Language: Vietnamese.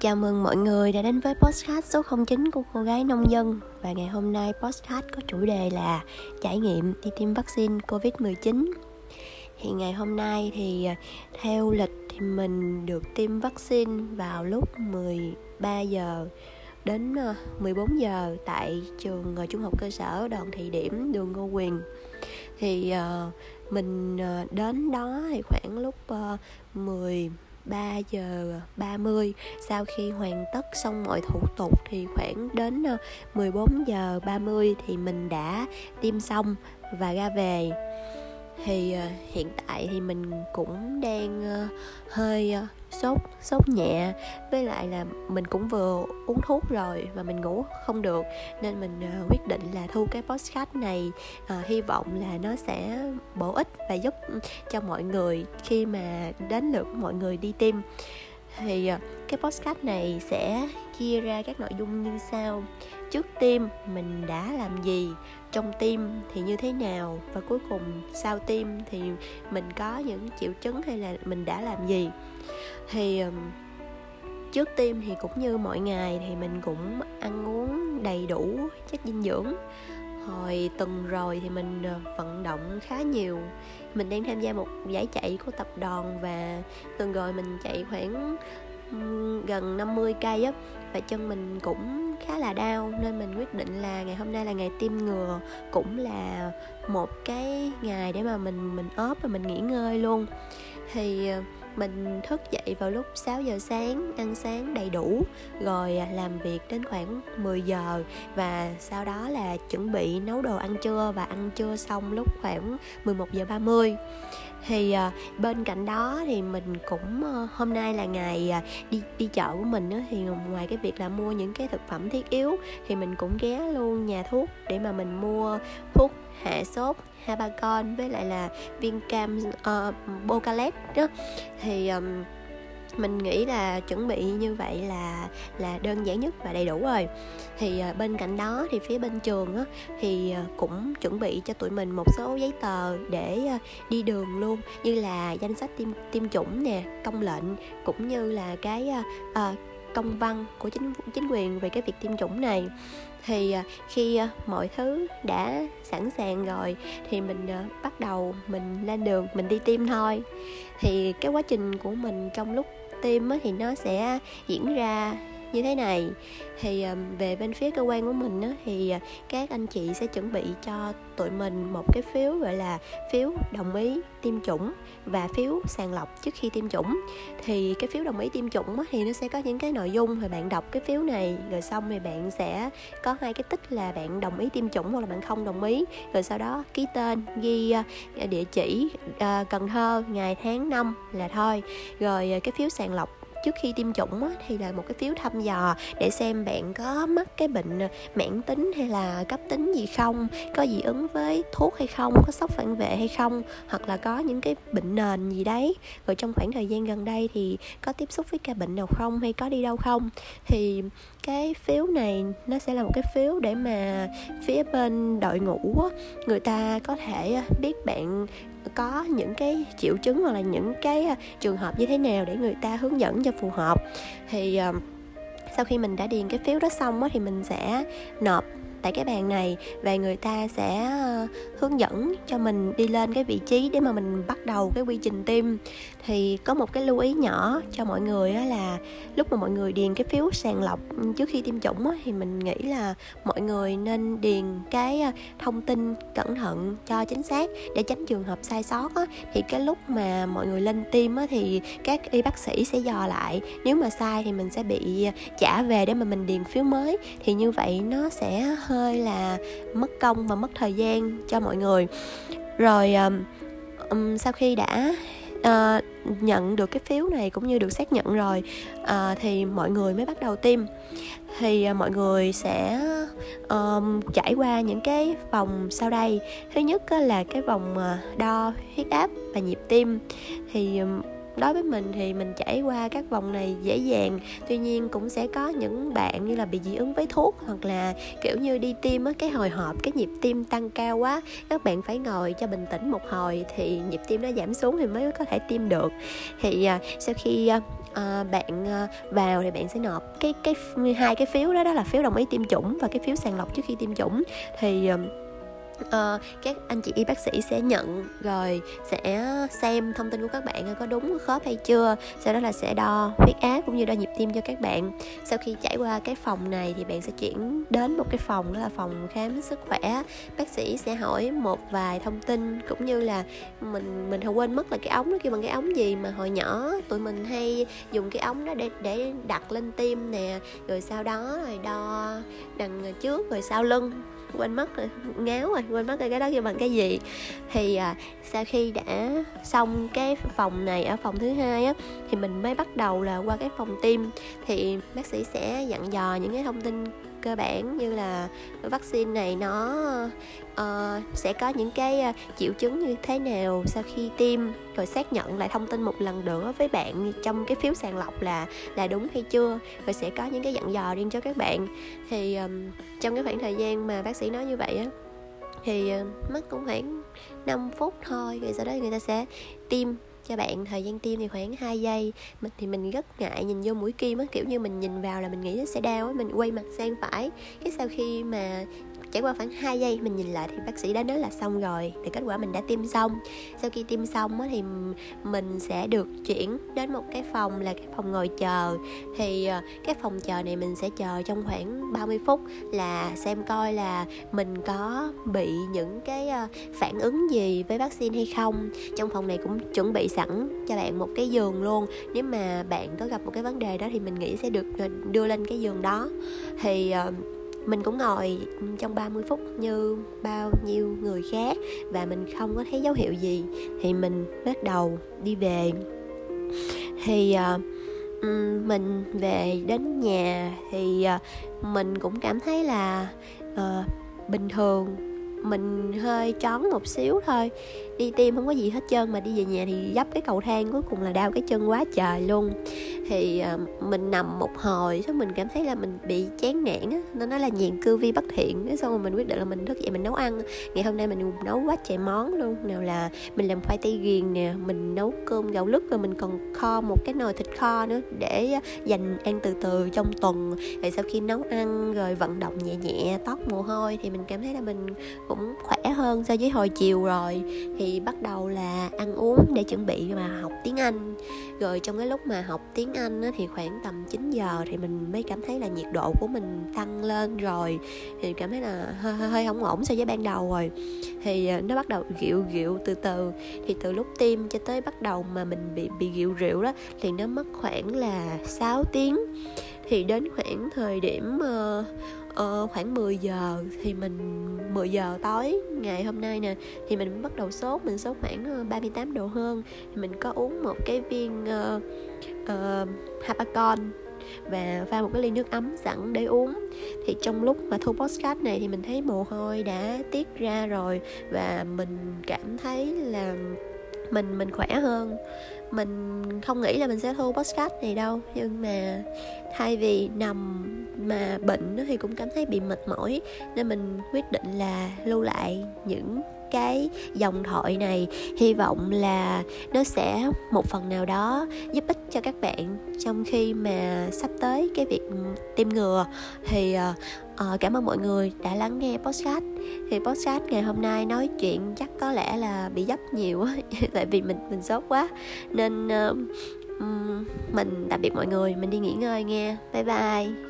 Chào mừng mọi người đã đến với podcast số 09 của cô gái nông dân. Và ngày hôm nay podcast có chủ đề là trải nghiệm đi tiêm vaccine Covid-19 Thì ngày hôm nay thì à, theo lịch thì mình được tiêm vaccine vào lúc 13 giờ đến à, 14 giờ tại trường à, trung học cơ sở đoàn thị điểm đường Ngô Quyền. Thì uh, mình uh, đến đó thì khoảng lúc uh, 10 3 giờ 30 sau khi hoàn tất xong mọi thủ tục thì khoảng đến ờ, 14 giờ 30 thì mình đã tiêm xong và ra về thì uh, hiện tại thì mình cũng đang uh, hơi uh, sốt sốt nhẹ. Với lại là mình cũng vừa uống thuốc rồi và mình ngủ không được. Nên mình uh, quyết định là thu cái podcast này uh, hy vọng là nó sẽ bổ ích và giúp cho mọi người khi mà đến lượt mọi người đi tiêm thì ờ, cái podcast này sẽ chia ra các nội dung như sau. Trước tim mình đã làm gì? Trong tim thì như thế nào? Và cuối cùng, sau tim thì mình có những triệu chứng hay là mình đã làm gì? Thì trước tim thì cũng như mọi ngày thì mình cũng ăn uống đầy đủ chất dinh dưỡng hồi tuần rồi thì mình ờ, vận động khá nhiều. Mình đang tham gia một giải chạy của tập đoàn và tuần rồi mình chạy khoảng gần 50 cây á, và chân mình cũng khá là đau nên mình quyết định là ngày hôm nay là ngày tiêm ngừa, cũng là một cái ngày để mà mình mình ốp và mình nghỉ ngơi luôn. Thì ờ, mình thức dậy vào lúc 6 giờ sáng, ăn sáng đầy đủ, rồi à, làm việc đến khoảng 10 giờ và sau đó là chuẩn bị nấu đồ ăn trưa và ăn trưa xong lúc khoảng 11 giờ 30 thì uh, bên cạnh đó thì mình cũng uh, hôm nay là ngày uh, đi đi chợ của mình á, thì ngoài cái việc là mua những cái thực phẩm thiết yếu thì mình cũng ghé luôn nhà thuốc để mà mình mua thuốc hạ sốt Habacon với lại là viên cam uh, Bocalet đó. Thì um, mình nghĩ là chuẩn bị như vậy là là đơn giản nhất và đầy đủ rồi. Thì ờ, bên cạnh đó thì phía bên trường á, thì ờ, cũng chuẩn bị cho tụi mình một số giấy tờ để ờ, đi đường luôn như là danh sách tiêm tiêm chủng nè công lệnh cũng như là cái uh, công văn của chính chính quyền về cái việc tiêm chủng này. Thì à, khi à, mọi thứ đã sẵn sàng rồi thì mình à, bắt đầu mình lên đường, mình đi tiêm thôi. Thì cái quá trình của mình trong lúc tiêm thì nó sẽ diễn ra như thế này thì ờ, về bên phía cơ quan của mình á, thì ờ, các anh chị sẽ chuẩn bị cho tụi mình một cái phiếu gọi là phiếu đồng ý tiêm chủng và phiếu sàng lọc trước khi tiêm chủng. Thì cái phiếu đồng ý tiêm chủng á, thì nó sẽ có những cái nội dung rồi bạn đọc cái phiếu này rồi xong thì bạn sẽ có hai cái tích là bạn đồng ý tiêm chủng hoặc là bạn không đồng ý. Rồi sau đó ký tên ghi ờ, địa chỉ Cần Thơ ngày tháng năm là thôi. Rồi cái phiếu sàng lọc trước khi tiêm chủng á, thì là một cái phiếu thăm dò để xem bạn có mắc cái bệnh ờ, mãn tính hay là cấp tính gì không có dị ứng với thuốc hay không có sốc phản vệ hay không hoặc là có những cái bệnh nền gì đấy. Rồi trong khoảng thời gian gần đây thì có tiếp xúc với ca bệnh nào không hay có đi đâu không? Thì cái phiếu này nó sẽ là một cái phiếu để mà phía bên đội ngũ á, người ta có thể ờ, biết bạn có những cái triệu chứng hoặc là những cái à, trường hợp như thế nào để người ta hướng dẫn cho phù hợp. Thì ờ, sau khi mình đã điền cái phiếu đó xong thì mình sẽ nộp tại cái bàn này và người ta sẽ ờ, hướng dẫn cho mình đi lên cái vị trí để mà mình bắt đầu cái quy trình tiêm. Thì có một cái lưu ý nhỏ cho mọi người là lúc mà mọi người điền cái phiếu sàng lọc ừ, trước khi tiêm chủng thì mình nghĩ là mọi người nên điền cái ờ, thông tin cẩn thận, cho chính xác để tránh trường hợp sai sót thì cái lúc mà mọi người lên tiêm thì các y bác sĩ sẽ dò lại, nếu mà sai thì mình sẽ bị ờ, trả về để mà mình điền phiếu mới. Thì như vậy nó sẽ hơi là mất công và mất thời gian cho mọi người. Rồi um, sau khi đã uh, nhận được cái phiếu này cũng như được xác nhận rồi uh, thì mọi người mới bắt đầu tiêm. Thì uh, mọi người sẽ um, trải qua những cái vòng sau đây. Thứ nhất là cái vòng uh, đo huyết áp và nhịp tim. Thì um, đối với mình thì mình trải qua các vòng này dễ dàng. Tuy nhiên cũng sẽ có những bạn như là bị dị ứng với thuốc hoặc là kiểu như đi tiêm á cái hồi hộp cái nhịp tim tăng cao quá các bạn phải ngồi cho bình tĩnh một hồi thì nhịp tim nó giảm xuống thì mới có thể tiêm được. Thì à, sau khi à, à, bạn à, vào thì bạn sẽ nộp cái cái hai cái phiếu đó đó là phiếu đồng ý tiêm chủng và cái phiếu sàng lọc trước khi tiêm chủng. Thì à, uh, các anh chị y bác sĩ sẽ nhận rồi sẽ xem thông tin của các bạn có đúng khớp hay chưa. Sau đó là sẽ đo huyết áp cũng như đo nhịp tim cho các bạn. Sau khi trải qua cái phòng này thì bạn sẽ chuyển đến một cái phòng đó là phòng khám sức khỏe. Bác sĩ sẽ hỏi một vài thông tin cũng như là mình mình không quên mất là cái ống nó kêu bằng cái ống gì mà hồi nhỏ tụi mình hay dùng cái ống đó để để đặt lên tim nè rồi sau đó rồi đo đằng trước rồi sau lưng quên mất rồi ngáo rồi quên mất rồi cái đó kêu bằng cái gì. Thì à, sau khi đã xong cái phòng này ở phòng thứ hai á thì mình mới bắt đầu là qua cái phòng tim thì bác sĩ sẽ dặn dò những cái thông tin cơ bản như là vaccine này nó uh, sẽ có những cái uh, triệu chứng như thế nào sau khi tiêm rồi xác nhận lại thông tin một lần nữa với bạn trong cái phiếu sàng lọc là là đúng hay chưa rồi sẽ có những cái dặn dò riêng cho các bạn. Thì um, trong cái khoảng thời gian mà bác sĩ nói như vậy á thì uh, mất cũng khoảng 5 phút thôi rồi sau đó người ta sẽ tiêm cho bạn thời gian tiêm thì khoảng 2 giây. Mình thì mình rất ngại nhìn vô mũi kim á, kiểu như mình nhìn vào là mình nghĩ nó sẽ đau á, mình quay mặt sang phải. Cái sau khi mà trải qua khoảng 2 giây, mình nhìn lại thì bác sĩ đã nói là xong rồi, thì kết quả mình đã tiêm xong. Sau khi tiêm xong thì mình sẽ được chuyển đến một cái phòng là cái phòng ngồi chờ. Thì ờ, cái phòng chờ này mình sẽ chờ trong khoảng 30 phút là xem coi là mình có bị những cái ờ, phản ứng gì với vaccine hay không. Trong phòng này cũng chuẩn bị sẵn cho bạn một cái giường luôn. Nếu mà bạn có gặp một cái vấn đề đó thì mình nghĩ sẽ được ờ, đưa lên cái giường đó. Thì mình cũng ngồi ừ, trong 30 phút như bao nhiêu người khác và mình không có thấy dấu hiệu gì. Thì mình bắt đầu đi về. Thì uh, mình về đến nhà thì uh, mình cũng cảm thấy là uh, bình thường mình hơi chón một xíu thôi. Đi tiêm không có gì hết trơn mà đi về nhà thì dấp cái cầu thang cuối cùng là đau cái chân quá trời luôn. Thì uh, mình nằm một hồi xong mình cảm thấy là mình bị chán nản á. Nó nói là nhàn cư vi bất thiện xong rồi mình quyết định là mình thức dậy mình nấu ăn. Ngày hôm nay mình nấu quá trời món luôn nào là mình làm khoai tây ghiền nè mình nấu cơm gạo lứt và mình còn kho một cái nồi thịt kho nữa để ờ, dành ăn từ từ trong tuần. Rồi sau khi nấu ăn rồi vận động nhẹ nhẹ tóc mồ hôi thì mình cảm thấy là mình cũng khỏe hơn so với hồi chiều rồi. Thì bắt đầu là ăn uống để chuẩn bị mà học tiếng Anh. Rồi trong cái lúc mà học tiếng Anh á, thì khoảng tầm 9 giờ thì mình mới cảm thấy là nhiệt độ của mình tăng lên rồi. Thì cảm thấy là hơi hơi, hơi không ổn so với ban đầu rồi. Thì ờ, nó bắt đầu gịu gịu từ từ. Thì từ lúc tiêm cho tới bắt đầu mà mình bị bị gịu rượu đó thì nó mất khoảng là 6 tiếng thì đến khoảng thời điểm uh, uh, khoảng 10 giờ thì mình 10 giờ tối ngày hôm nay nè thì mình bắt đầu sốt mình sốt khoảng ờ, 38 độ hơn. Thì mình có uống một cái viên uh, uh, Hapacon và pha một cái ly nước ấm sẵn để uống. Thì trong lúc mà thu postcard này thì mình thấy mồ hôi đã tiết ra rồi và mình cảm thấy là mình mình khỏe hơn. Mình không nghĩ là mình sẽ thu podcast này đâu, nhưng mà thay vì nằm mà bệnh thì cũng cảm thấy bị mệt mỏi, nên mình quyết định là lưu lại những cái dòng thoại này. Hy vọng là nó sẽ một phần nào đó giúp ích cho các bạn trong khi mà sắp tới cái việc tiêm ngừa. Thì uh, cảm ơn mọi người đã lắng nghe podcast. Thì podcast ngày hôm nay nói chuyện chắc có lẽ là bị dấp nhiều tại vì mình mình sốt quá. Nên uh, mình tạm biệt mọi người. Mình đi nghỉ ngơi nghe bye bye.